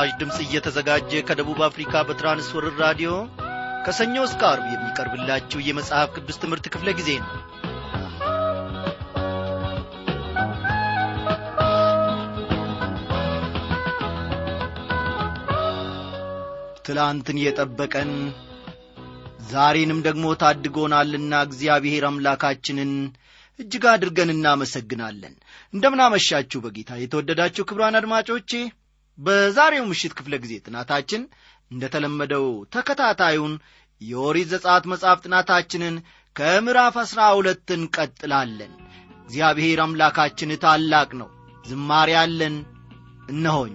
በምስራች ድምፅ እየተዘጋጀ ከደቡብ አፍሪካ በትራንስወርር ራዲዮ ከሰኞ እስከ አርብ የሚቀርብላችሁ የመጽሐፍ ቅዱስ ትምህርት ክፍለ ጊዜ ነው። ትላንትን የጠበቀን ዛሬንም ደግሞ ታድጎናልና እግዚአብሔር አምላካችንን እጅግ አድርገን እናመሰግናለን። እንደምናመሻችሁ በጌታ የተወደዳችሁ ክብሯን አድማጮቼ በዛሬው ምሽት ክፍለ ጊዜ ጥናታችን እንደ ተለመደው ተከታታዩን የኦሪት ዘጸአት መጽሐፍ ጥናታችንን ከምዕራፍ አሥራ ሁለት እንቀጥላለን። እግዚአብሔር አምላካችን ታላቅ ነው። ዝማሬ አለን። እነሆኝ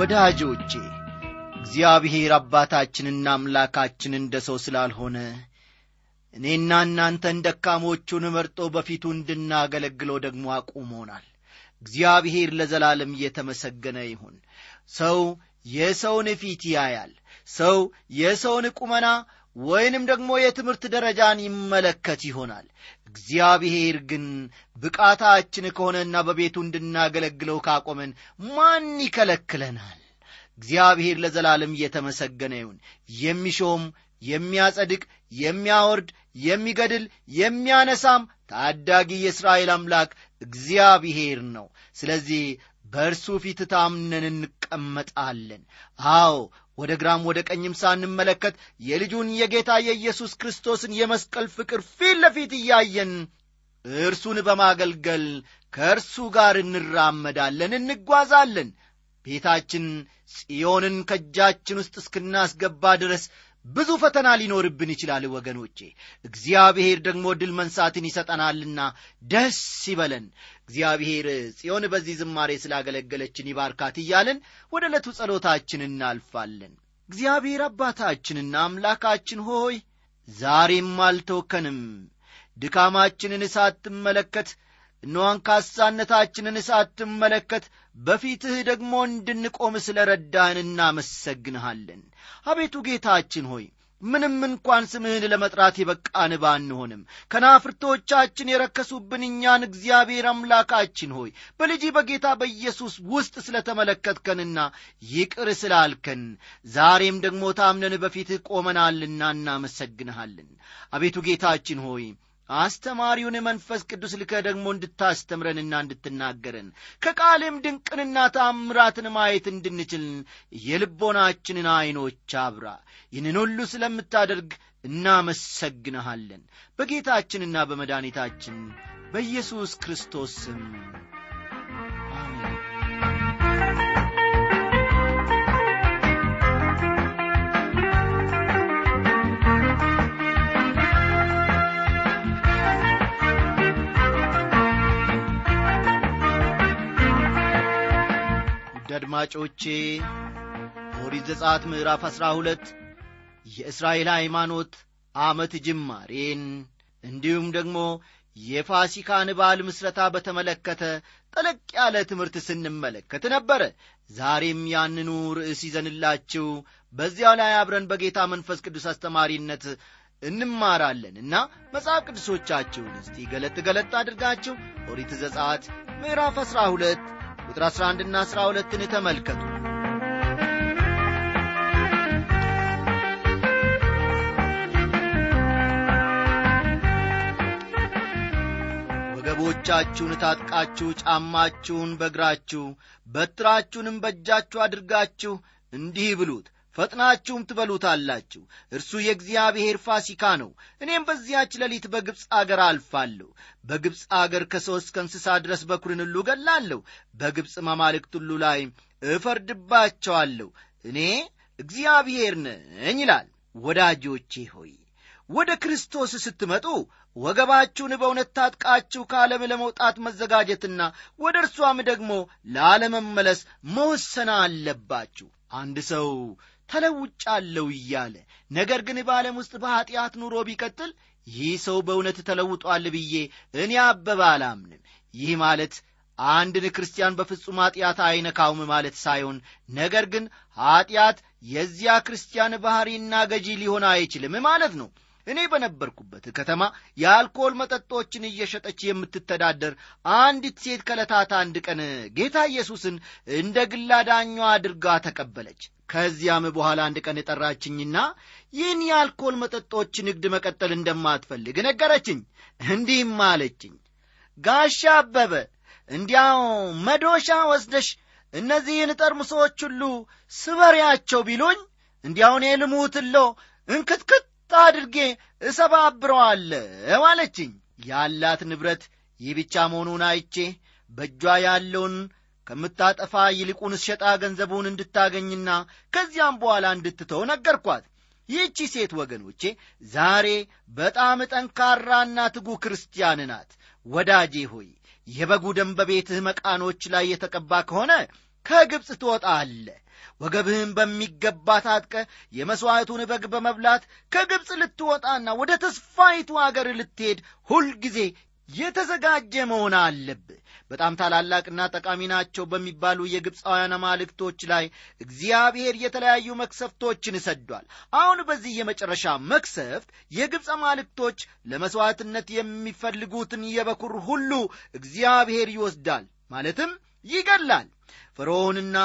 ወዳጆቼ እግዚአብሔር አባታችንና አምላካችን እንደ ሰው ስላልሆነ እኔና እናንተን ደካሞቹን መርጦ በፊቱ እንድናገለግለው ደግሞ አቁሞናል። እግዚአብሔር ለዘላለም እየተመሰገነ ይሁን። ሰው የሰውን ፊት ያያል። ሰው የሰውን ቁመና ወይንም ደግሞ የትምህርት ደረጃን ይመለከት ይሆናል እግዚአብሔር ግን ብቃታችን ከሆነና በቤቱ እንድናገለግለው ካቆመን ማን ይከለክለናል? እግዚአብሔር ለዘላለም እየተመሰገነ ይሁን። የሚሾም የሚያጸድቅ የሚያወርድ የሚገድል የሚያነሳም ታዳጊ የእስራኤል አምላክ እግዚአብሔር ነው። ስለዚህ በእርሱ ፊት ታምነን እንቀመጣለን። አዎ ወደ ግራም ወደ ቀኝም ሳንመለከት የልጁን የጌታ የኢየሱስ ክርስቶስን የመስቀል ፍቅር ፊት ለፊት እያየን እርሱን በማገልገል ከእርሱ ጋር እንራመዳለን እንጓዛለን። ቤታችን ጽዮንን ከእጃችን ውስጥ እስክናስገባ ድረስ ብዙ ፈተና ሊኖርብን ይችላል ወገኖቼ። እግዚአብሔር ደግሞ ድል መንሳትን ይሰጠናልና ደስ ይበለን እግዚአብሔር ጽዮን በዚህ ዝማሬ ስላገለገለችን ይባርካት እያልን ወደ ዕለቱ ጸሎታችን እናልፋለን። እግዚአብሔር አባታችንና አምላካችን ሆይ ዛሬም አልተወከንም። ድካማችንን ሳትመለከት እነሆ አንካሳነታችንን ሳትመለከት በፊትህ ደግሞ እንድንቆም ስለ ረዳን እናመሰግንሃለን። አቤቱ ጌታችን ሆይ ምንም እንኳን ስምህን ለመጥራት የበቃን ባንሆንም። ከናፍርቶቻችን የረከሱብን እኛን እግዚአብሔር አምላካችን ሆይ በልጅ በጌታ በኢየሱስ ውስጥ ስለ ተመለከትከንና ይቅር ስላልከን ዛሬም ደግሞ ታምነን በፊትህ ቆመናልና እናመሰግንሃለን። አቤቱ ጌታችን ሆይ አስተማሪውን መንፈስ ቅዱስ ልከ ደግሞ እንድታስተምረንና እንድትናገረን ከቃልም ድንቅንና ታምራትን ማየት እንድንችል የልቦናችንን ዐይኖች አብራ ይህንን ሁሉ ስለምታደርግ እናመሰግንሃለን። በጌታችንና በመድኃኒታችን በኢየሱስ ክርስቶስ ስም አድማጮቼ ኦሪት ዘጸአት ምዕራፍ አሥራ ሁለት የእስራኤል ሃይማኖት ዓመት ጅማሬን እንዲሁም ደግሞ የፋሲካን በዓል ምስረታ በተመለከተ ጠለቅ ያለ ትምህርት ስንመለከት ነበረ። ዛሬም ያንኑ ርዕስ ይዘንላችሁ በዚያው ላይ አብረን በጌታ መንፈስ ቅዱስ አስተማሪነት እንማራለን እና መጽሐፍ ቅዱሶቻችሁን እስቲ ገለጥ ገለጥ አድርጋችሁ ኦሪት ዘጸአት ምዕራፍ 12 ቁጥር 11 ና 12ን ተመልከቱ። ወገቦቻችሁን ታጥቃችሁ ጫማችሁን በእግራችሁ በትራችሁንም በእጃችሁ አድርጋችሁ እንዲህ ብሉት ፈጥናችሁም ትበሉታላችሁ። እርሱ የእግዚአብሔር ፋሲካ ነው። እኔም በዚያች ሌሊት በግብፅ አገር አልፋለሁ። በግብፅ አገር ከሰው እስከ ድረስ በኩርን ሁሉ ገላለሁ በግብፅ ማማልክት ሁሉ ላይ እፈርድባቸዋለሁ። እኔ እግዚአብሔር ነኝ ይላል። ወዳጆቼ ሆይ ወደ ክርስቶስ ስትመጡ ወገባችሁን በእውነት ታጥቃችሁ ከዓለም ለመውጣት መዘጋጀትና ወደ እርሷም ደግሞ ላለመመለስ መወሰና አለባችሁ። አንድ ሰው ተለውጫለሁ እያለ ነገር ግን በዓለም ውስጥ በኀጢአት ኑሮ ቢቀጥል ይህ ሰው በእውነት ተለውጧል ብዬ እኔ አበባ አላምንም። ይህ ማለት አንድን ክርስቲያን በፍጹም ኀጢአት አይነካውም ማለት ሳይሆን ነገር ግን ኀጢአት የዚያ ክርስቲያን ባሕሪና ገዢ ሊሆን አይችልም ማለት ነው። እኔ በነበርኩበት ከተማ የአልኮል መጠጦችን እየሸጠች የምትተዳደር አንዲት ሴት ከለታት አንድ ቀን ጌታ ኢየሱስን እንደ ግላ ዳኟ አድርጋ ተቀበለች ከዚያም በኋላ አንድ ቀን የጠራችኝና ይህን የአልኮል መጠጦች ንግድ መቀጠል እንደማትፈልግ ነገረችኝ። እንዲህም አለችኝ ጋሻ አበበ እንዲያው መዶሻ ወስደሽ እነዚህን ጠርሙሶች ሁሉ ስበሪያቸው ቢሉኝ እንዲያውን የልሙትሎ እንክትክት አድርጌ እሰባብረዋለሁ አለችኝ። ያላት ንብረት ይህ ብቻ መሆኑን አይቼ በእጇ ያለውን ከምታጠፋ ይልቁን ሸጣ ገንዘቡን እንድታገኝና ከዚያም በኋላ እንድትተው ነገርኳት። ይህቺ ሴት ወገኖቼ ዛሬ በጣም ጠንካራና ትጉ ክርስቲያን ናት። ወዳጄ ሆይ የበጉ ደም በቤትህ መቃኖች ላይ የተቀባ ከሆነ ከግብፅ ትወጣለ ወገብህን በሚገባ ታጥቀ የመሥዋዕቱን በግ በመብላት ከግብፅ ልትወጣና ወደ ተስፋይቱ አገር ልትሄድ ሁልጊዜ የተዘጋጀ መሆን አለብህ በጣም ታላላቅና ጠቃሚ ናቸው በሚባሉ የግብፃውያን አማልክቶች ላይ እግዚአብሔር የተለያዩ መክሰፍቶችን ሰዷል። አሁን በዚህ የመጨረሻ መክሰፍት የግብፅ አማልክቶች ለመሥዋዕትነት የሚፈልጉትን የበኩር ሁሉ እግዚአብሔር ይወስዳል ማለትም ይገላል ፈርዖንና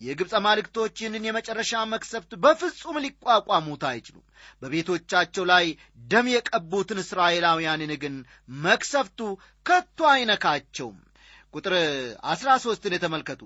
የግብፅ አማልክቶች ይህንን የመጨረሻ መክሰፍት በፍጹም ሊቋቋሙት አይችሉም። በቤቶቻቸው ላይ ደም የቀቡትን እስራኤላውያንን ግን መክሰፍቱ ከቶ አይነካቸውም ቁጥር አሥራ ሦስትን ተመልከቱ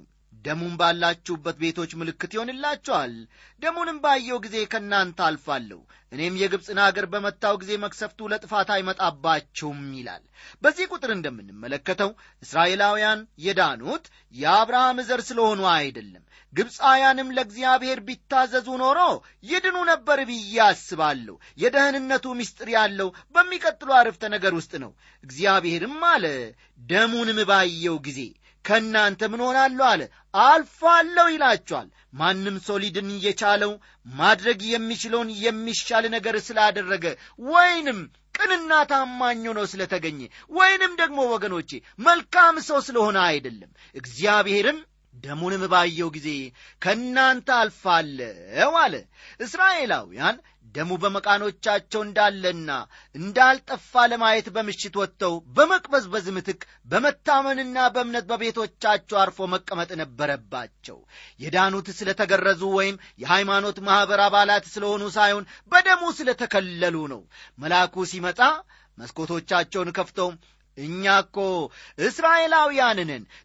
ደሙን ባላችሁበት ቤቶች ምልክት ይሆንላቸዋል ደሙንም ባየው ጊዜ ከእናንተ አልፋለሁ። እኔም የግብፅን አገር በመታው ጊዜ መክሰፍቱ ለጥፋት አይመጣባችሁም ይላል። በዚህ ቁጥር እንደምንመለከተው እስራኤላውያን የዳኑት የአብርሃም ዘር ስለሆኑ አይደለም። ግብፃውያንም ለእግዚአብሔር ቢታዘዙ ኖሮ ይድኑ ነበር ብዬ አስባለሁ። የደህንነቱ ምስጢር ያለው በሚቀጥሉ አርፍተ ነገር ውስጥ ነው። እግዚአብሔርም አለ ደሙንም ባየው ጊዜ ከእናንተ ምን ሆናለሁ አለ። አልፋለሁ ይላችኋል ማንም ሰው ሊድን የቻለው ማድረግ የሚችለውን የሚሻል ነገር ስላደረገ ወይንም ቅንና ታማኝ ሆኖ ስለተገኘ ወይንም ደግሞ ወገኖቼ መልካም ሰው ስለሆነ አይደለም። እግዚአብሔርም ደሙንም ባየው ጊዜ ከእናንተ አልፋለሁ አለ። እስራኤላውያን ደሙ በመቃኖቻቸው እንዳለና እንዳልጠፋ ለማየት በምሽት ወጥተው በመቅበዝበዝ ምትክ በመታመንና በእምነት በቤቶቻቸው አርፎ መቀመጥ ነበረባቸው። የዳኑት ስለተገረዙ ወይም የሃይማኖት ማኅበር አባላት ስለሆኑ ሳይሆን በደሙ ስለተከለሉ ነው። መልአኩ ሲመጣ መስኮቶቻቸውን ከፍተው እኛ እኮ እስራኤላውያን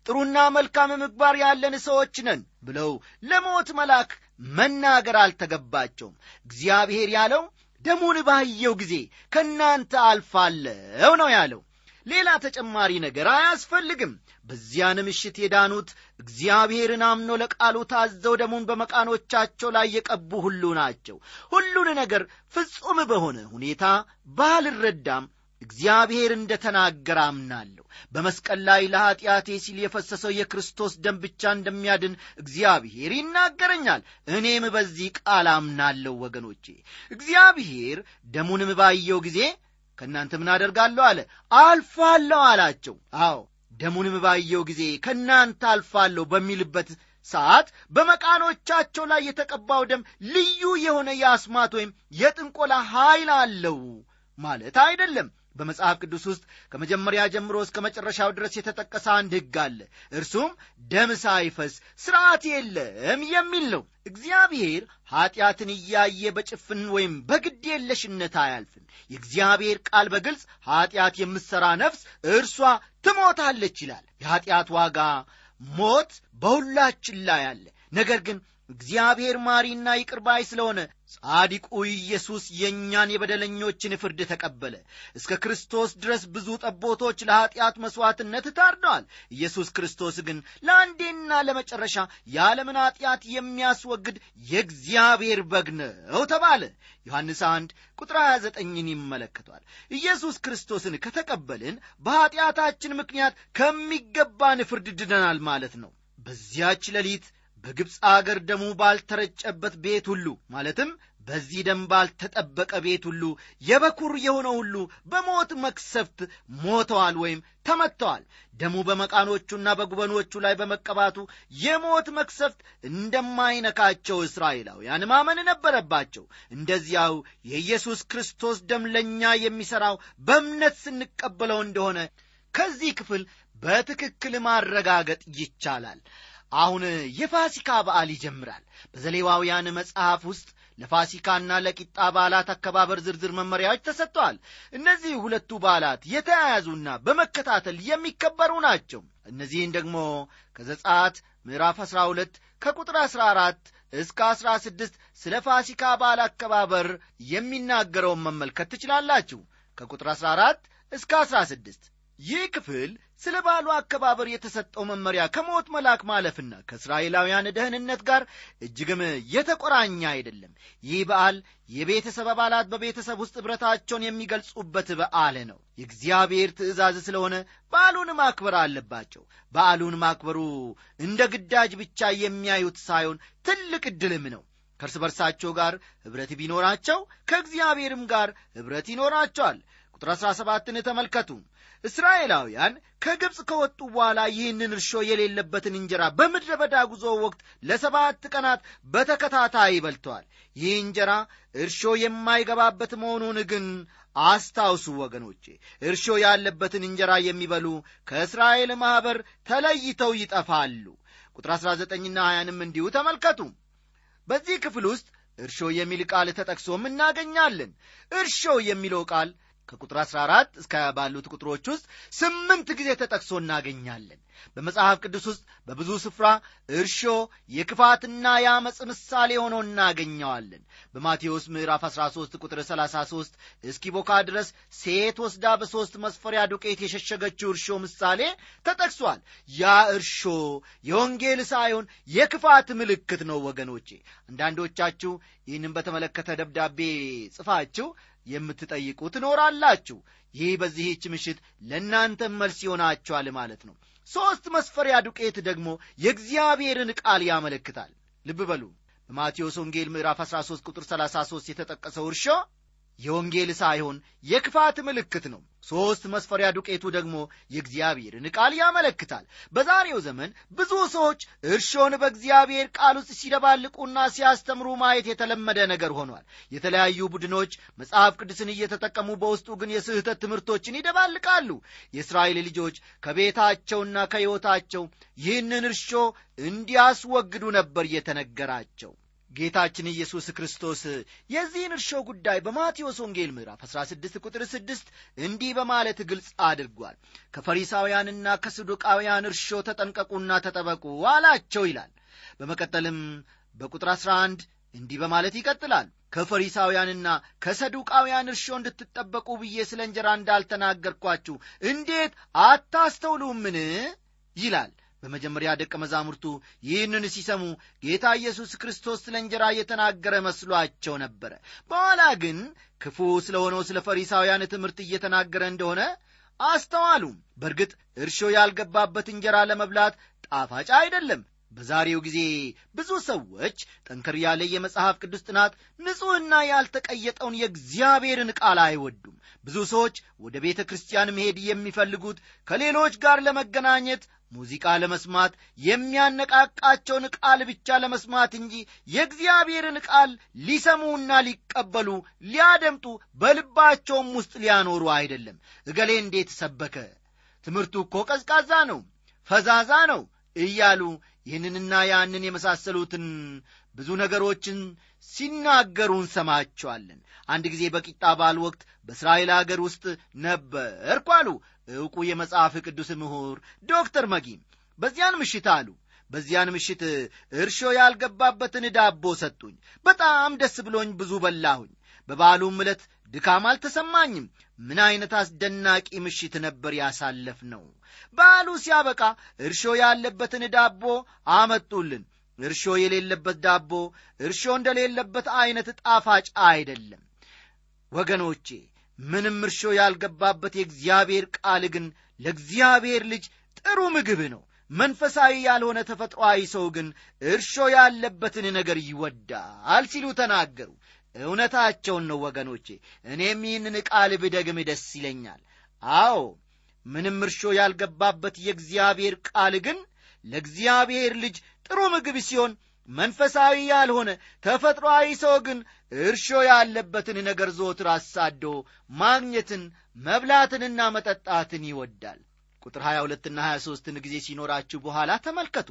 ጥሩና መልካም ምግባር ያለን ሰዎች ነን ብለው ለሞት መልአክ መናገር አልተገባቸውም። እግዚአብሔር ያለው ደሙን ባየው ጊዜ ከእናንተ አልፋለሁ ነው ያለው። ሌላ ተጨማሪ ነገር አያስፈልግም። በዚያን ምሽት የዳኑት እግዚአብሔርን አምኖ ለቃሉ ታዘው ደሙን በመቃኖቻቸው ላይ የቀቡ ሁሉ ናቸው። ሁሉን ነገር ፍጹም በሆነ ሁኔታ ባልረዳም እግዚአብሔር እንደ ተናገረ አምናለሁ። በመስቀል ላይ ለኀጢአቴ ሲል የፈሰሰው የክርስቶስ ደም ብቻ እንደሚያድን እግዚአብሔር ይናገረኛል። እኔም በዚህ ቃል አምናለሁ ወገኖቼ። እግዚአብሔር ደሙንም ባየው ጊዜ ከእናንተ ምን አደርጋለሁ አለ? አልፋለሁ አላቸው። አዎ ደሙንም ባየው ጊዜ ከእናንተ አልፋለሁ በሚልበት ሰዓት በመቃኖቻቸው ላይ የተቀባው ደም ልዩ የሆነ የአስማት ወይም የጥንቆላ ኃይል አለው ማለት አይደለም በመጽሐፍ ቅዱስ ውስጥ ከመጀመሪያ ጀምሮ እስከ መጨረሻው ድረስ የተጠቀሰ አንድ ሕግ አለ። እርሱም ደም ሳይፈስ ሥርዓት የለም የሚል ነው። እግዚአብሔር ኀጢአትን እያየ በጭፍን ወይም በግድ የለሽነት አያልፍም። የእግዚአብሔር ቃል በግልጽ ኀጢአት የምትሠራ ነፍስ እርሷ ትሞታለች ይላል። የኀጢአት ዋጋ ሞት በሁላችን ላይ አለ። ነገር ግን እግዚአብሔር ማሪና ይቅርባይ ስለሆነ ጻዲቁ ኢየሱስ የእኛን የበደለኞችን ፍርድ ተቀበለ። እስከ ክርስቶስ ድረስ ብዙ ጠቦቶች ለኀጢአት መሥዋዕትነት ታርደዋል። ኢየሱስ ክርስቶስ ግን ለአንዴና ለመጨረሻ የዓለምን ኀጢአት የሚያስወግድ የእግዚአብሔር በግ ነው ተባለ። ዮሐንስ 1 ቁጥር 29ን ይመለከቷል። ኢየሱስ ክርስቶስን ከተቀበልን በኀጢአታችን ምክንያት ከሚገባን ፍርድ ድነናል ማለት ነው። በዚያች ሌሊት በግብፅ አገር ደሙ ባልተረጨበት ቤት ሁሉ ማለትም በዚህ ደም ባልተጠበቀ ቤት ሁሉ የበኩር የሆነ ሁሉ በሞት መክሰፍት ሞተዋል ወይም ተመትተዋል። ደሙ በመቃኖቹና በጉበኖቹ ላይ በመቀባቱ የሞት መክሰፍት እንደማይነካቸው እስራኤላውያን ማመን ነበረባቸው። እንደዚያው የኢየሱስ ክርስቶስ ደም ለእኛ የሚሠራው በእምነት ስንቀበለው እንደሆነ ከዚህ ክፍል በትክክል ማረጋገጥ ይቻላል አሁን የፋሲካ በዓል ይጀምራል። በዘሌዋውያን መጽሐፍ ውስጥ ለፋሲካና ለቂጣ በዓላት አከባበር ዝርዝር መመሪያዎች ተሰጥተዋል። እነዚህ ሁለቱ በዓላት የተያያዙና በመከታተል የሚከበሩ ናቸው። እነዚህን ደግሞ ከዘጻት ምዕራፍ 12 ከቁጥር 14 እስከ 16 ስለ ፋሲካ በዓል አከባበር የሚናገረውን መመልከት ትችላላችሁ። ከቁጥር 14 እስከ 16 ይህ ክፍል ስለ በዓሉ አከባበር የተሰጠው መመሪያ ከሞት መልአክ ማለፍና ከእስራኤላውያን ደህንነት ጋር እጅግም የተቆራኘ አይደለም። ይህ በዓል የቤተሰብ አባላት በቤተሰብ ውስጥ ኅብረታቸውን የሚገልጹበት በዓል ነው። የእግዚአብሔር ትእዛዝ ስለሆነ በዓሉን ማክበር አለባቸው። በዓሉን ማክበሩ እንደ ግዳጅ ብቻ የሚያዩት ሳይሆን ትልቅ ዕድልም ነው። ከእርስ በርሳቸው ጋር ኅብረት ቢኖራቸው ከእግዚአብሔርም ጋር ኅብረት ይኖራቸዋል ቁጥር 17ን ተመልከቱ። እስራኤላውያን ከግብፅ ከወጡ በኋላ ይህንን እርሾ የሌለበትን እንጀራ በምድረ በዳ ጉዞ ወቅት ለሰባት ቀናት በተከታታይ በልተዋል። ይህ እንጀራ እርሾ የማይገባበት መሆኑን ግን አስታውሱ ወገኖቼ እርሾ ያለበትን እንጀራ የሚበሉ ከእስራኤል ማኅበር ተለይተው ይጠፋሉ። ቁጥር 19ና 20ንም እንዲሁ ተመልከቱ። በዚህ ክፍል ውስጥ እርሾ የሚል ቃል ተጠቅሶም እናገኛለን። እርሾ የሚለው ቃል ከቁጥር 14 እስከ ባሉት ቁጥሮች ውስጥ ስምንት ጊዜ ተጠቅሶ እናገኛለን። በመጽሐፍ ቅዱስ ውስጥ በብዙ ስፍራ እርሾ የክፋትና የአመፅ ምሳሌ ሆኖ እናገኘዋለን። በማቴዎስ ምዕራፍ 13 ቁጥር 33 እስኪቦካ ድረስ ሴት ወስዳ በሦስት መስፈሪያ ዱቄት የሸሸገችው እርሾ ምሳሌ ተጠቅሷል። ያ እርሾ የወንጌል ሳይሆን የክፋት ምልክት ነው ወገኖቼ። አንዳንዶቻችሁ ይህንም በተመለከተ ደብዳቤ ጽፋችሁ የምትጠይቁ ትኖራላችሁ። ይህ በዚህች ምሽት ለእናንተም መልስ ይሆናችኋል ማለት ነው። ሦስት መስፈሪያ ዱቄት ደግሞ የእግዚአብሔርን ቃል ያመለክታል። ልብ በሉ። በማቴዎስ ወንጌል ምዕራፍ 13 ቁጥር 33 የተጠቀሰው እርሾ የወንጌል ሳይሆን የክፋት ምልክት ነው። ሦስት መስፈሪያ ዱቄቱ ደግሞ የእግዚአብሔርን ቃል ያመለክታል። በዛሬው ዘመን ብዙ ሰዎች እርሾን በእግዚአብሔር ቃል ውስጥ ሲደባልቁና ሲያስተምሩ ማየት የተለመደ ነገር ሆኗል። የተለያዩ ቡድኖች መጽሐፍ ቅዱስን እየተጠቀሙ በውስጡ ግን የስህተት ትምህርቶችን ይደባልቃሉ። የእስራኤል ልጆች ከቤታቸውና ከሕይወታቸው ይህንን እርሾ እንዲያስወግዱ ነበር የተነገራቸው ጌታችን ኢየሱስ ክርስቶስ የዚህን እርሾ ጉዳይ በማቴዎስ ወንጌል ምዕራፍ 16 ቁጥር 6 እንዲህ በማለት ግልጽ አድርጓል። ከፈሪሳውያንና ከሰዱቃውያን እርሾ ተጠንቀቁና ተጠበቁ አላቸው ይላል። በመቀጠልም በቁጥር 11 እንዲህ በማለት ይቀጥላል። ከፈሪሳውያንና ከሰዱቃውያን እርሾ እንድትጠበቁ ብዬ ስለ እንጀራ እንዳልተናገርኳችሁ እንዴት አታስተውሉምን? ይላል በመጀመሪያ ደቀ መዛሙርቱ ይህንን ሲሰሙ ጌታ ኢየሱስ ክርስቶስ ስለ እንጀራ እየተናገረ መስሏቸው ነበረ። በኋላ ግን ክፉ ስለ ሆነው ስለ ፈሪሳውያን ትምህርት እየተናገረ እንደሆነ አስተዋሉ በእርግጥ እርሾ ያልገባበት እንጀራ ለመብላት ጣፋጭ አይደለም። በዛሬው ጊዜ ብዙ ሰዎች ጠንከር ያለ የመጽሐፍ ቅዱስ ጥናት ንጹሕና ያልተቀየጠውን የእግዚአብሔርን ቃል አይወዱም። ብዙ ሰዎች ወደ ቤተ ክርስቲያን መሄድ የሚፈልጉት ከሌሎች ጋር ለመገናኘት ሙዚቃ ለመስማት የሚያነቃቃቸውን ቃል ብቻ ለመስማት እንጂ የእግዚአብሔርን ቃል ሊሰሙና ሊቀበሉ ሊያደምጡ በልባቸውም ውስጥ ሊያኖሩ አይደለም። እገሌ እንዴት ሰበከ? ትምህርቱ እኮ ቀዝቃዛ ነው ፈዛዛ ነው እያሉ ይህንንና ያንን የመሳሰሉትን ብዙ ነገሮችን ሲናገሩ እንሰማቸዋለን። አንድ ጊዜ በቂጣ በዓል ወቅት በእስራኤል አገር ውስጥ ነበርኩ አሉ። ዕውቁ የመጽሐፍ ቅዱስ ምሁር ዶክተር መጊም በዚያን ምሽት አሉ። በዚያን ምሽት እርሾ ያልገባበትን ዳቦ ሰጡኝ። በጣም ደስ ብሎኝ ብዙ በላሁኝ። በበዓሉም ዕለት ድካም አልተሰማኝም። ምን ዐይነት አስደናቂ ምሽት ነበር ያሳለፍ ነው በዓሉ ሲያበቃ እርሾ ያለበትን ዳቦ አመጡልን እርሾ የሌለበት ዳቦ እርሾ እንደሌለበት ዐይነት ጣፋጭ አይደለም። ወገኖቼ ምንም እርሾ ያልገባበት የእግዚአብሔር ቃል ግን ለእግዚአብሔር ልጅ ጥሩ ምግብ ነው። መንፈሳዊ ያልሆነ ተፈጥሮአዊ ሰው ግን እርሾ ያለበትን ነገር ይወዳል ሲሉ ተናገሩ። እውነታቸውን ነው ወገኖቼ። እኔም ይህንን ቃል ብደግም ደስ ይለኛል። አዎ ምንም እርሾ ያልገባበት የእግዚአብሔር ቃል ግን ለእግዚአብሔር ልጅ ጥሩ ምግብ ሲሆን መንፈሳዊ ያልሆነ ተፈጥሮአዊ ሰው ግን እርሾ ያለበትን ነገር ዘወትር አሳዶ ማግኘትን መብላትንና መጠጣትን ይወዳል። ቁጥር 22ና 23ን ጊዜ ሲኖራችሁ በኋላ ተመልከቱ።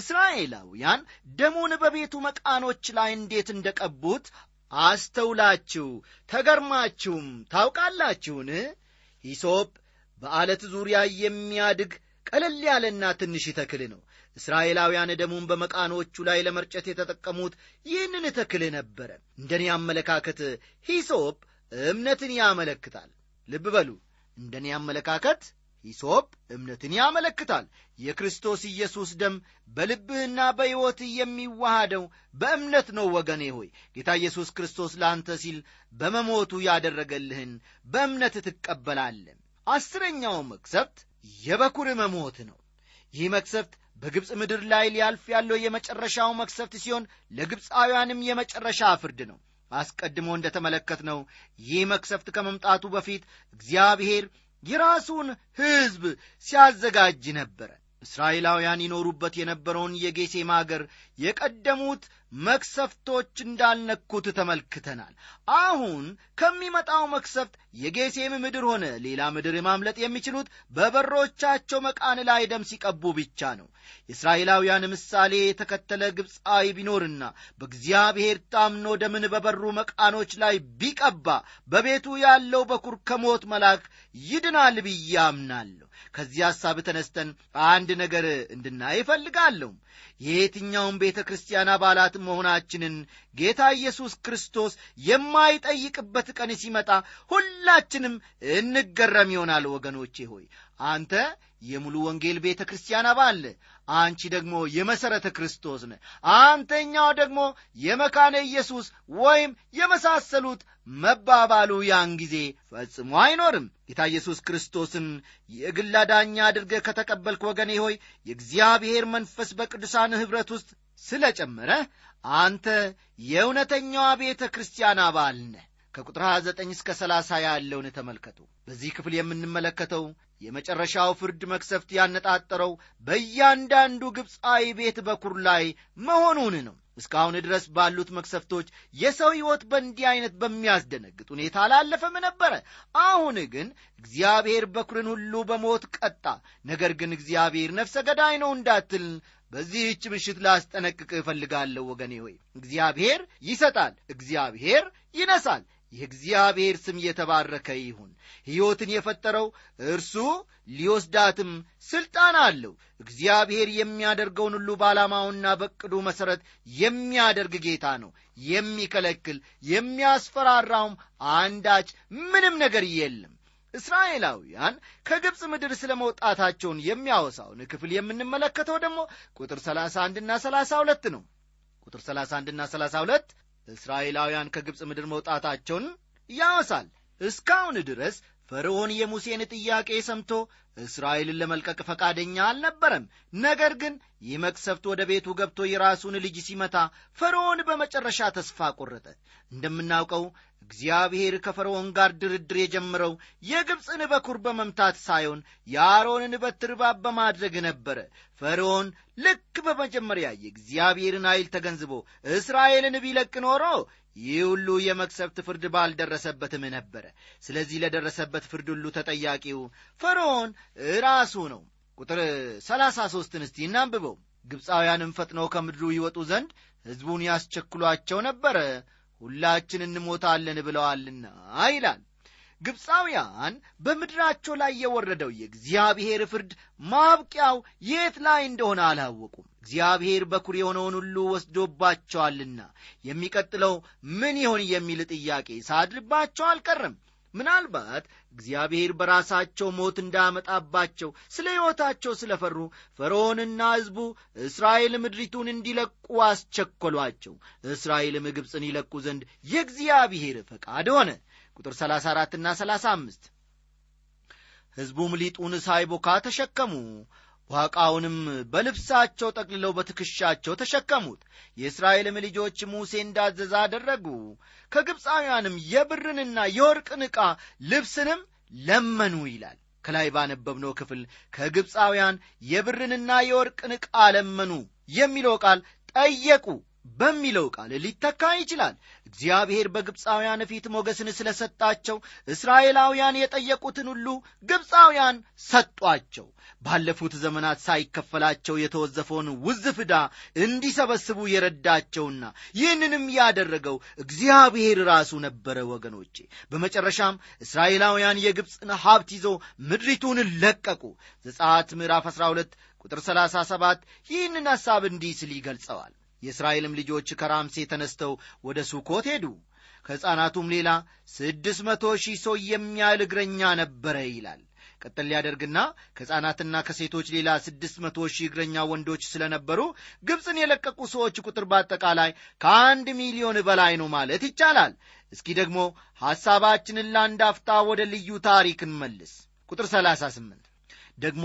እስራኤላውያን ደሙን በቤቱ መቃኖች ላይ እንዴት እንደቀቡት አስተውላችሁ ተገርማችሁም ታውቃላችሁን? ሂሶጵ በዓለት ዙሪያ የሚያድግ ቀለል ያለና ትንሽ ተክል ነው እስራኤላውያን ደሙን በመቃኖቹ ላይ ለመርጨት የተጠቀሙት ይህንን ተክል ነበረ። እንደኔ አመለካከት ሂሶጵ እምነትን ያመለክታል። ልብ በሉ እንደኔ አመለካከት ሂሶጵ እምነትን ያመለክታል። የክርስቶስ ኢየሱስ ደም በልብህና በሕይወትህ የሚዋሃደው በእምነት ነው ወገኔ ሆይ። ጌታ ኢየሱስ ክርስቶስ ለአንተ ሲል በመሞቱ ያደረገልህን በእምነት ትቀበላለን አስረኛው መቅሰፍት የበኩር መሞት ነው ይህ መቅሰፍት በግብፅ ምድር ላይ ሊያልፍ ያለው የመጨረሻው መቅሰፍት ሲሆን ለግብፃውያንም የመጨረሻ ፍርድ ነው። አስቀድሞ እንደ ተመለከትነው ይህ መቅሰፍት ከመምጣቱ በፊት እግዚአብሔር የራሱን ሕዝብ ሲያዘጋጅ ነበረ። እስራኤላውያን ይኖሩበት የነበረውን የጌሴም አገር የቀደሙት መክሰፍቶች እንዳልነኩት ተመልክተናል። አሁን ከሚመጣው መክሰፍት የጌሴም ምድር ሆነ ሌላ ምድር ማምለጥ የሚችሉት በበሮቻቸው መቃን ላይ ደም ሲቀቡ ብቻ ነው። የእስራኤላውያን ምሳሌ የተከተለ ግብፃዊ ቢኖርና በእግዚአብሔር ታምኖ ደምን በበሩ መቃኖች ላይ ቢቀባ በቤቱ ያለው በኩር ከሞት መልአክ ይድናል ብዬ አምናለሁ። ከዚህ ሐሳብ ተነስተን አንድ ነገር እንድናይ እፈልጋለሁ የየትኛውም ቤተ ክርስቲያን አባላት መሆናችንን ጌታ ኢየሱስ ክርስቶስ የማይጠይቅበት ቀን ሲመጣ ሁላችንም እንገረም ይሆናል። ወገኖቼ ሆይ አንተ የሙሉ ወንጌል ቤተ ክርስቲያን አባል አንቺ ደግሞ የመሠረተ ክርስቶስ ነ አንተኛው ደግሞ የመካነ ኢየሱስ ወይም የመሳሰሉት መባባሉ ያን ጊዜ ፈጽሞ አይኖርም። ጌታ ኢየሱስ ክርስቶስን የግል አዳኛ አድርገህ ከተቀበልክ ወገኔ ሆይ የእግዚአብሔር መንፈስ በቅዱሳን ኅብረት ውስጥ ስለ ጨመረ አንተ የእውነተኛዋ ቤተ ክርስቲያን አባል ነህ። ከቁጥር 29 እስከ 30 ያለውን ተመልከቱ። በዚህ ክፍል የምንመለከተው የመጨረሻው ፍርድ መክሰፍት ያነጣጠረው በእያንዳንዱ ግብፃዊ ቤት በኩር ላይ መሆኑን ነው። እስካሁን ድረስ ባሉት መክሰፍቶች የሰው ሕይወት በእንዲህ ዐይነት በሚያስደነግጥ ሁኔታ አላለፈም ነበረ። አሁን ግን እግዚአብሔር በኩርን ሁሉ በሞት ቀጣ። ነገር ግን እግዚአብሔር ነፍሰ ገዳይ ነው እንዳትል በዚህች ምሽት ላስጠነቅቅ እፈልጋለሁ ወገኔ ሆይ። እግዚአብሔር ይሰጣል እግዚአብሔር ይነሳል የእግዚአብሔር ስም የተባረከ ይሁን። ሕይወትን የፈጠረው እርሱ ሊወስዳትም ሥልጣን አለው። እግዚአብሔር የሚያደርገውን ሁሉ በዓላማውና በቅዱ መሠረት የሚያደርግ ጌታ ነው። የሚከለክል የሚያስፈራራውም አንዳች ምንም ነገር የለም። እስራኤላውያን ከግብፅ ምድር ስለ መውጣታቸውን የሚያወሳውን ክፍል የምንመለከተው ደግሞ ቁጥር 31 ና 32 ነው። ቁጥር 31 ና 32 እስራኤላውያን ከግብፅ ምድር መውጣታቸውን ያወሳል እስካሁን ድረስ ፈርዖን የሙሴን ጥያቄ ሰምቶ እስራኤልን ለመልቀቅ ፈቃደኛ አልነበረም። ነገር ግን ይህ መቅሰፍት ወደ ቤቱ ገብቶ የራሱን ልጅ ሲመታ ፈርዖን በመጨረሻ ተስፋ ቆረጠ። እንደምናውቀው እግዚአብሔር ከፈርዖን ጋር ድርድር የጀመረው የግብፅን በኩር በመምታት ሳይሆን የአሮንን በትር በማድረግ ነበረ። ፈርዖን ልክ በመጀመሪያ የእግዚአብሔርን ኃይል ተገንዝቦ እስራኤልን ቢለቅ ኖሮ ይህ ሁሉ የመክሰብት ፍርድ ባልደረሰበትም ነበረ። ስለዚህ ለደረሰበት ፍርድ ሁሉ ተጠያቂው ፈርዖን ራሱ ነው። ቁጥር ሰላሳ ሦስትን እስቲ እናንብበው። ግብፃውያንም ፈጥነው ከምድሩ ይወጡ ዘንድ ሕዝቡን ያስቸክሏቸው ነበረ ሁላችን እንሞታለን ብለዋልና ይላል። ግብፃውያን በምድራቸው ላይ የወረደው የእግዚአብሔር ፍርድ ማብቂያው የት ላይ እንደሆነ አላወቁም። እግዚአብሔር በኩር የሆነውን ሁሉ ወስዶባቸዋልና የሚቀጥለው ምን ይሆን የሚል ጥያቄ ሳድርባቸው አልቀርም ምናልባት እግዚአብሔር በራሳቸው ሞት እንዳመጣባቸው ስለ ሕይወታቸው ስለ ፈሩ ፈርዖንና ሕዝቡ እስራኤል ምድሪቱን እንዲለቁ አስቸኰሏቸው እስራኤልም ግብፅን ይለቁ ዘንድ የእግዚአብሔር ፈቃድ ሆነ። ቁጥር 34 ና 35 ሕዝቡም ሊጡን ሳይቦካ ተሸከሙ ዋቃውንም በልብሳቸው ጠቅልለው በትከሻቸው ተሸከሙት። የእስራኤልም ልጆች ሙሴ እንዳዘዘ አደረጉ። ከግብፃውያንም የብርንና የወርቅን ዕቃ ልብስንም ለመኑ ይላል። ከላይ ባነበብነው ክፍል ከግብፃውያን የብርንና የወርቅን ዕቃ ለመኑ የሚለው ቃል ጠየቁ በሚለው ቃል ሊተካ ይችላል። እግዚአብሔር በግብፃውያን ፊት ሞገስን ስለ ሰጣቸው እስራኤላውያን የጠየቁትን ሁሉ ግብፃውያን ሰጧቸው። ባለፉት ዘመናት ሳይከፈላቸው የተወዘፈውን ውዝፍ ዕዳ እንዲሰበስቡ የረዳቸውና ይህንንም ያደረገው እግዚአብሔር ራሱ ነበረ ወገኖቼ። በመጨረሻም እስራኤላውያን የግብፅን ሀብት ይዘው ምድሪቱን ለቀቁ። ዘጻት ምዕራፍ 12 ቁጥር 37 ይህንን ሐሳብ እንዲህ ስል ይገልጸዋል የእስራኤልም ልጆች ከራምሴ ተነስተው ወደ ሱኮት ሄዱ። ከሕፃናቱም ሌላ ስድስት መቶ ሺህ ሰው የሚያህል እግረኛ ነበረ ይላል። ቀጠል ሊያደርግና ከሕፃናትና ከሴቶች ሌላ ስድስት መቶ ሺህ እግረኛ ወንዶች ስለነበሩ ግብፅን የለቀቁ ሰዎች ቁጥር በአጠቃላይ ከአንድ ሚሊዮን በላይ ነው ማለት ይቻላል። እስኪ ደግሞ ሐሳባችንን አፍታ ወደ ልዩ ታሪክ እንመልስ። ቁጥር 38 ደግሞ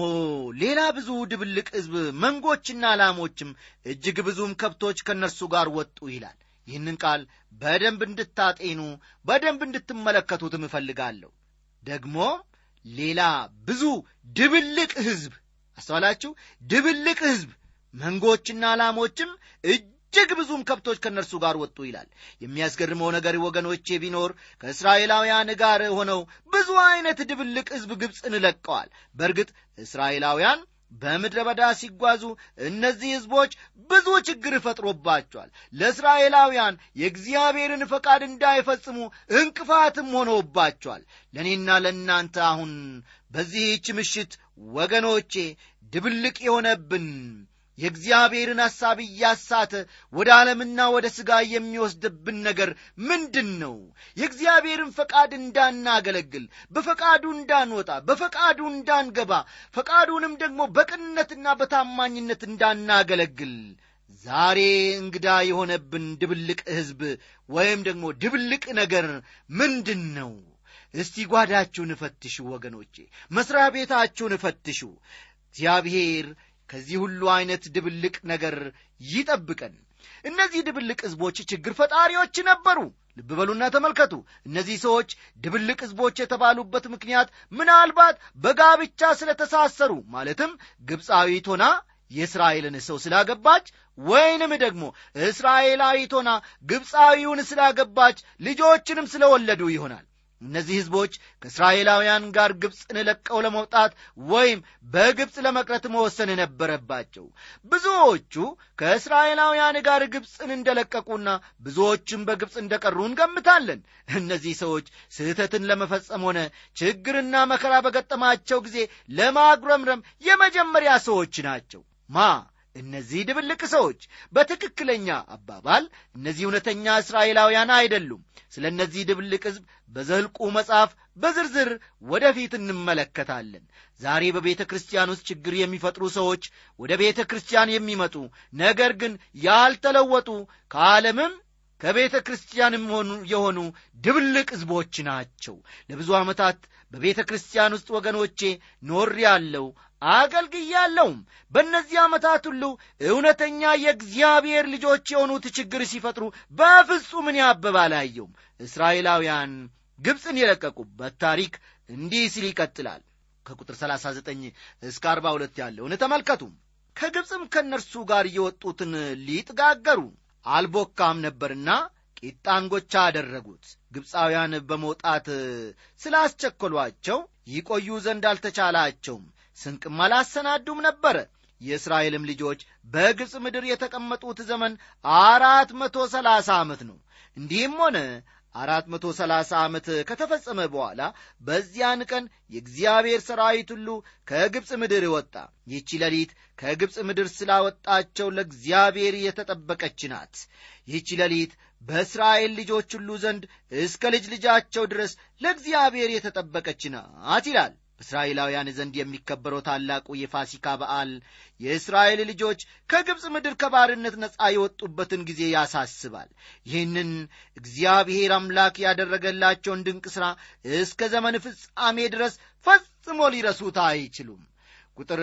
ሌላ ብዙ ድብልቅ ሕዝብ መንጎችና ላሞችም እጅግ ብዙም ከብቶች ከእነርሱ ጋር ወጡ ይላል። ይህንን ቃል በደንብ እንድታጤኑ በደንብ እንድትመለከቱትም እፈልጋለሁ። ደግሞ ሌላ ብዙ ድብልቅ ሕዝብ አስተዋላችሁ? ድብልቅ ሕዝብ መንጎችና ላሞችም እጅግ ብዙም ከብቶች ከእነርሱ ጋር ወጡ ይላል። የሚያስገርመው ነገር ወገኖቼ ቢኖር ከእስራኤላውያን ጋር ሆነው ብዙ አይነት ድብልቅ ሕዝብ ግብፅን ለቀዋል። በእርግጥ እስራኤላውያን በምድረ በዳ ሲጓዙ እነዚህ ሕዝቦች ብዙ ችግር ፈጥሮባቸዋል። ለእስራኤላውያን የእግዚአብሔርን ፈቃድ እንዳይፈጽሙ እንቅፋትም ሆኖባቸዋል። ለእኔና ለእናንተ አሁን በዚህች ምሽት ወገኖቼ ድብልቅ የሆነብን የእግዚአብሔርን ሐሳብ እያሳተ ወደ ዓለምና ወደ ሥጋ የሚወስድብን ነገር ምንድን ነው የእግዚአብሔርን ፈቃድ እንዳናገለግል በፈቃዱ እንዳንወጣ በፈቃዱ እንዳንገባ ፈቃዱንም ደግሞ በቅንነትና በታማኝነት እንዳናገለግል። ዛሬ እንግዳ የሆነብን ድብልቅ ሕዝብ ወይም ደግሞ ድብልቅ ነገር ምንድን ነው እስቲ ጓዳችሁን እፈትሹ ወገኖቼ መሥሪያ ቤታችሁን እፈትሹ እግዚአብሔር ከዚህ ሁሉ ዐይነት ድብልቅ ነገር ይጠብቀን። እነዚህ ድብልቅ ሕዝቦች ችግር ፈጣሪዎች ነበሩ። ልብ በሉና ተመልከቱ። እነዚህ ሰዎች ድብልቅ ሕዝቦች የተባሉበት ምክንያት ምናልባት በጋብቻ ስለተሳሰሩ ማለትም ግብፃዊት ሆና የእስራኤልን ሰው ስላገባች ወይንም ደግሞ እስራኤላዊት ሆና ግብፃዊውን ስላገባች ልጆችንም ስለወለዱ ይሆናል እነዚህ ሕዝቦች ከእስራኤላውያን ጋር ግብፅን ለቀው ለመውጣት ወይም በግብፅ ለመቅረት መወሰን ነበረባቸው ብዙዎቹ ከእስራኤላውያን ጋር ግብፅን እንደለቀቁና ብዙዎችም በግብፅ እንደቀሩ እንገምታለን። እነዚህ ሰዎች ስህተትን ለመፈጸም ሆነ ችግርና መከራ በገጠማቸው ጊዜ ለማጉረምረም የመጀመሪያ ሰዎች ናቸው። ማ እነዚህ ድብልቅ ሰዎች በትክክለኛ አባባል እነዚህ እውነተኛ እስራኤላውያን አይደሉም። ስለ እነዚህ ድብልቅ ሕዝብ በዘልቁ መጽሐፍ በዝርዝር ወደፊት እንመለከታለን። ዛሬ በቤተ ክርስቲያን ውስጥ ችግር የሚፈጥሩ ሰዎች ወደ ቤተ ክርስቲያን የሚመጡ ነገር ግን ያልተለወጡ ከዓለምም ከቤተ ክርስቲያንም ሆኑ የሆኑ ድብልቅ ሕዝቦች ናቸው። ለብዙ ዓመታት በቤተ ክርስቲያን ውስጥ ወገኖቼ ኖር ያለው አገልግያለሁም። በእነዚህ ዓመታት ሁሉ እውነተኛ የእግዚአብሔር ልጆች የሆኑት ችግር ሲፈጥሩ በፍጹም እኔ አበባ አላየውም እስራኤላውያን ግብፅን የለቀቁበት ታሪክ እንዲህ ሲል ይቀጥላል። ከቁጥር 39 እስከ 42 ያለውን ተመልከቱ። ከግብፅም ከእነርሱ ጋር የወጡትን ሊጥ ጋገሩ አልቦካም ነበርና ቂጣ አደረጉት። ግብፃውያን በመውጣት ስላስቸኰሏቸው ይቆዩ ዘንድ አልተቻላቸውም ስንቅም አላሰናዱም ነበረ የእስራኤልም ልጆች በግብፅ ምድር የተቀመጡት ዘመን አራት መቶ ሰላሳ ዓመት ነው። እንዲህም ሆነ። አራት መቶ ሰላሳ ዓመት ከተፈጸመ በኋላ በዚያን ቀን የእግዚአብሔር ሰራዊት ሁሉ ከግብፅ ምድር ወጣ። ይህቺ ሌሊት ከግብፅ ምድር ስላወጣቸው ለእግዚአብሔር የተጠበቀች ናት። ይህቺ ሌሊት በእስራኤል ልጆች ሁሉ ዘንድ እስከ ልጅ ልጃቸው ድረስ ለእግዚአብሔር የተጠበቀች ናት ይላል በእስራኤላውያን ዘንድ የሚከበረው ታላቁ የፋሲካ በዓል የእስራኤል ልጆች ከግብፅ ምድር ከባርነት ነፃ የወጡበትን ጊዜ ያሳስባል። ይህንን እግዚአብሔር አምላክ ያደረገላቸውን ድንቅ ሥራ እስከ ዘመን ፍጻሜ ድረስ ፈጽሞ ሊረሱት አይችሉም። ቁጥር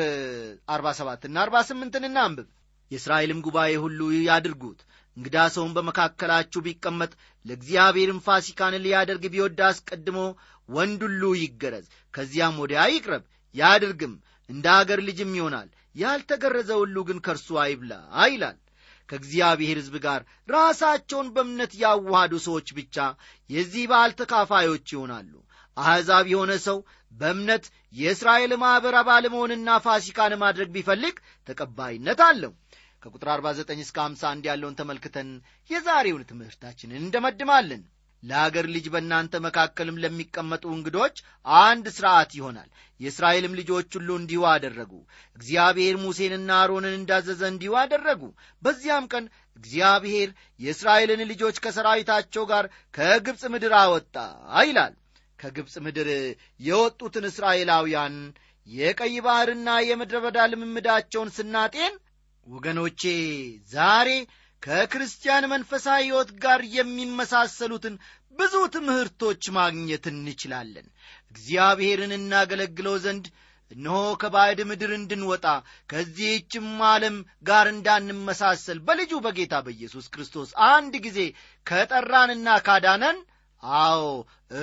47 ና 48 እናንብብ። የእስራኤልም ጉባኤ ሁሉ ያድርጉት። እንግዳ ሰውን በመካከላችሁ ቢቀመጥ ለእግዚአብሔርም ፋሲካን ሊያደርግ ቢወድ አስቀድሞ ወንድ ሁሉ ይገረዝ ከዚያም ወዲያ ይቅረብ ያድርግም እንደ አገር ልጅም ይሆናል። ያልተገረዘ ሁሉ ግን ከእርሱ አይብላ ይላል። ከእግዚአብሔር ሕዝብ ጋር ራሳቸውን በእምነት ያዋሃዱ ሰዎች ብቻ የዚህ በዓል ተካፋዮች ይሆናሉ። አሕዛብ የሆነ ሰው በእምነት የእስራኤል ማኅበር አባል መሆንና ፋሲካን ማድረግ ቢፈልግ ተቀባይነት አለው። ከቁጥር 49 እስከ 51 ያለውን ተመልክተን የዛሬውን ትምህርታችንን እንደመድማለን ለአገር ልጅ በእናንተ መካከልም ለሚቀመጡ እንግዶች አንድ ሥርዓት ይሆናል። የእስራኤልም ልጆች ሁሉ እንዲሁ አደረጉ። እግዚአብሔር ሙሴንና አሮንን እንዳዘዘ እንዲሁ አደረጉ። በዚያም ቀን እግዚአብሔር የእስራኤልን ልጆች ከሰራዊታቸው ጋር ከግብፅ ምድር አወጣ ይላል። ከግብፅ ምድር የወጡትን እስራኤላውያን የቀይ ባሕርና የምድረ በዳ ልምምዳቸውን ስናጤን ወገኖቼ ዛሬ ከክርስቲያን መንፈሳዊ ሕይወት ጋር የሚመሳሰሉትን ብዙ ትምህርቶች ማግኘት እንችላለን። እግዚአብሔርን እናገለግለው ዘንድ እነሆ ከባዕድ ምድር እንድንወጣ ከዚህችም ዓለም ጋር እንዳንመሳሰል በልጁ በጌታ በኢየሱስ ክርስቶስ አንድ ጊዜ ከጠራንና ካዳነን አዎ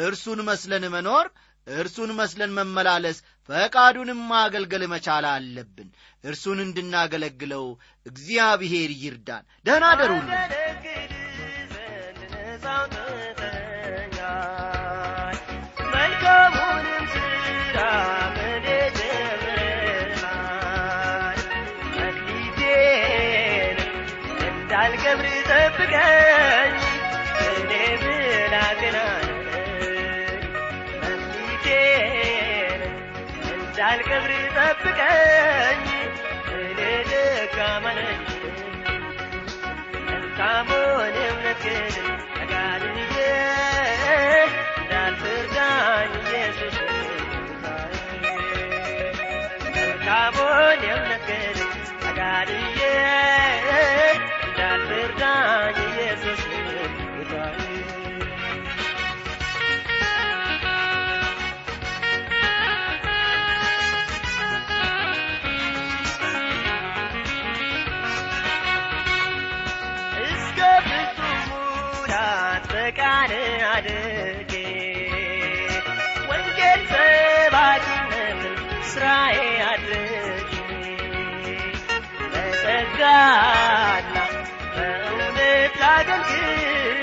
እርሱን መስለን መኖር እርሱን መስለን መመላለስ ፈቃዱንም ማገልገል መቻል አለብን። እርሱን እንድናገለግለው እግዚአብሔር ይርዳን። ደህና አደሩልን መልካሙን አድርጌ ወንጌል ሰባኪነትን ስራዬ አድርጌ በጸጋና በእውነት ላገልግል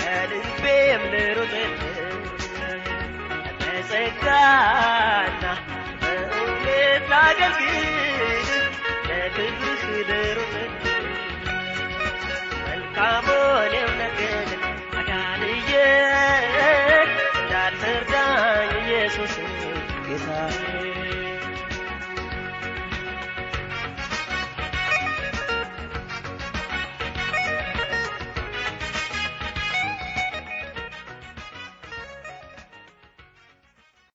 ከልቤም ልሩጥልህ በጸጋና በእውነት ላገልግል ለክብርህ ልሩጥልህ መልካሙን እምነትን